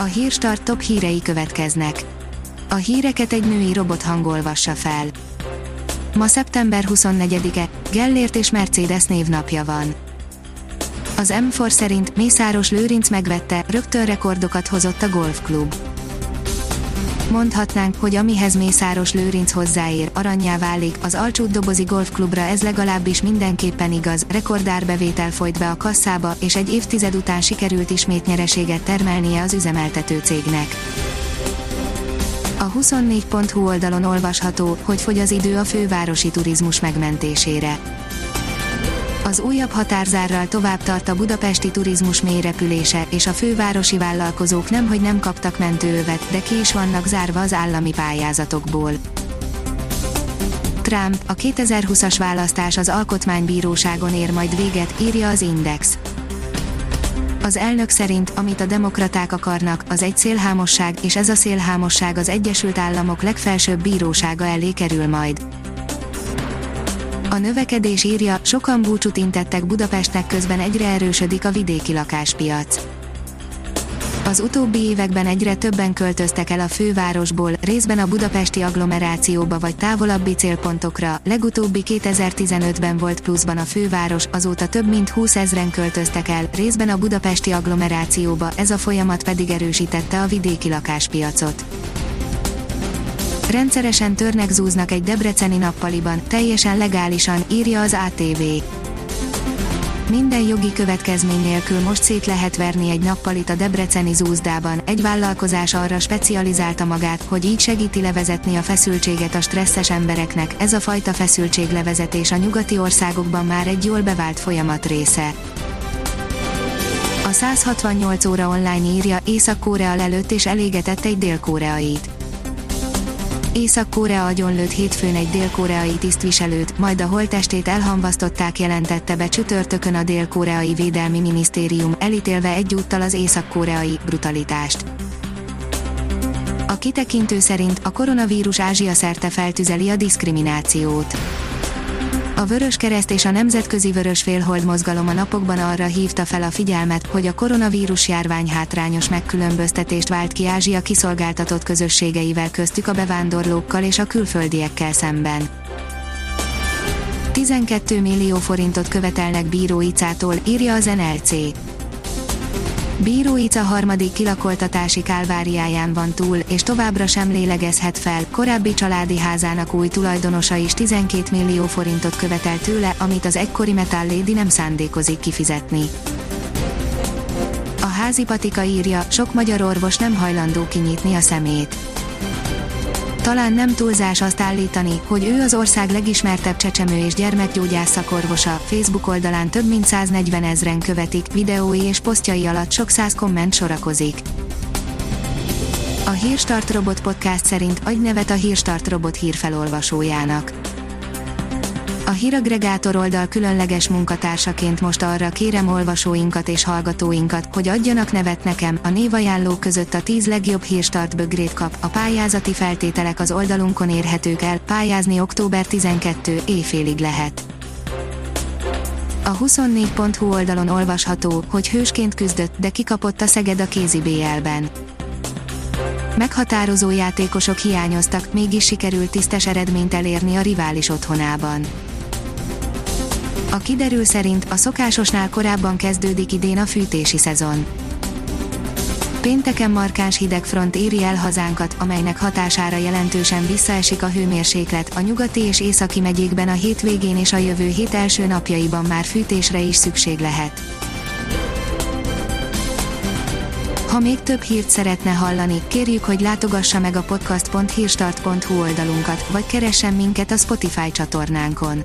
A hírstart top hírei következnek. A híreket egy női robot hangolvassa fel. Ma szeptember 24-e, Gellért és Mercedes névnapja van. Az M4 szerint Mészáros Lőrinc megvette, rögtön rekordokat hozott a golfklub. Mondhatnánk, hogy amihez Mészáros Lőrinc hozzáér, aranyá válik, az Alcsút dobozi golfklubra ez legalábbis mindenképpen igaz, rekordárbevétel folyt be a kasszába, és egy évtized után sikerült ismét nyereséget termelnie az üzemeltető cégnek. A 24.hu oldalon olvasható, hogy fogy az idő a fővárosi turizmus megmentésére. Az újabb határzárral tovább tart a budapesti turizmus mélyrepülése, és a fővárosi vállalkozók nemhogy nem kaptak mentőövet, de ki is vannak zárva az állami pályázatokból. Trump, a 2020-as választás az alkotmánybíróságon ér majd véget, írja az Index. Az elnök szerint, amit a demokraták akarnak, az egy szélhámosság, és ez a szélhámosság az Egyesült Államok legfelsőbb bírósága elé kerül majd. A növekedés írja, sokan búcsút intettek Budapestnek közben egyre erősödik a vidéki lakáspiac. Az utóbbi években egyre többen költöztek el a fővárosból, részben a budapesti agglomerációba vagy távolabbi célpontokra, legutóbbi 2015-ben volt pluszban a főváros, azóta több mint 20 ezren költöztek el, részben a budapesti agglomerációba, ez a folyamat pedig erősítette a vidéki lakáspiacot. Rendszeresen törnek zúznak egy debreceni nappaliban, teljesen legálisan, írja az ATV. Minden jogi következmény nélkül most szét lehet verni egy nappalit a debreceni zúzdában, egy vállalkozás arra specializálta magát, hogy így segíti levezetni a feszültséget a stresszes embereknek, ez a fajta feszültséglevezetés a nyugati országokban már egy jól bevált folyamat része. A 168 óra online írja, Észak-Korea lelőtt és elégetett egy dél-koreait Észak-Korea agyonlőtt hétfőn egy dél-koreai tisztviselőt, majd a holttestét elhamvasztották jelentette be csütörtökön a dél-koreai védelmi minisztérium, elítélve egyúttal az észak-koreai brutalitást. A kitekintő szerint a koronavírus Ázsia szerte feltüzeli a diszkriminációt. A Vörös Kereszt és a Nemzetközi Vörös Félhold mozgalom a napokban arra hívta fel a figyelmet, hogy a koronavírus járvány hátrányos megkülönböztetést vált ki Ázsia kiszolgáltatott közösségeivel köztük a bevándorlókkal és a külföldiekkel szemben. 12 millió forintot követelnek Bíró Icától, írja az NLC. Bíró Ica harmadik kilakoltatási kálváriáján van túl, és továbbra sem lélegezhet fel, korábbi családi házának új tulajdonosa is 12 millió forintot követel tőle, amit az egykori Metal nem szándékozik kifizetni. A házi patika írja, sok magyar orvos nem hajlandó kinyitni a szemét talán nem túlzás azt állítani, hogy ő az ország legismertebb csecsemő és gyermekgyógyász szakorvosa, Facebook oldalán több mint 140 ezren követik, videói és posztjai alatt sok száz komment sorakozik. A Hírstart Robot Podcast szerint adj nevet a Hírstart Robot hírfelolvasójának. A híragregátor oldal különleges munkatársaként most arra kérem olvasóinkat és hallgatóinkat, hogy adjanak nevet nekem, a névajánlók között a 10 legjobb hírstart bögrét kap, a pályázati feltételek az oldalunkon érhetők el, pályázni október 12 éjfélig lehet. A 24.hu oldalon olvasható, hogy hősként küzdött, de kikapott a Szeged a kézi BL-ben. Meghatározó játékosok hiányoztak, mégis sikerült tisztes eredményt elérni a rivális otthonában. A kiderül szerint a szokásosnál korábban kezdődik idén a fűtési szezon. Pénteken markáns hidegfront éri el hazánkat, amelynek hatására jelentősen visszaesik a hőmérséklet, a nyugati és északi megyékben a hétvégén és a jövő hét első napjaiban már fűtésre is szükség lehet. Ha még több hírt szeretne hallani, kérjük, hogy látogassa meg a podcast.hírstart.hu oldalunkat, vagy keressen minket a Spotify csatornánkon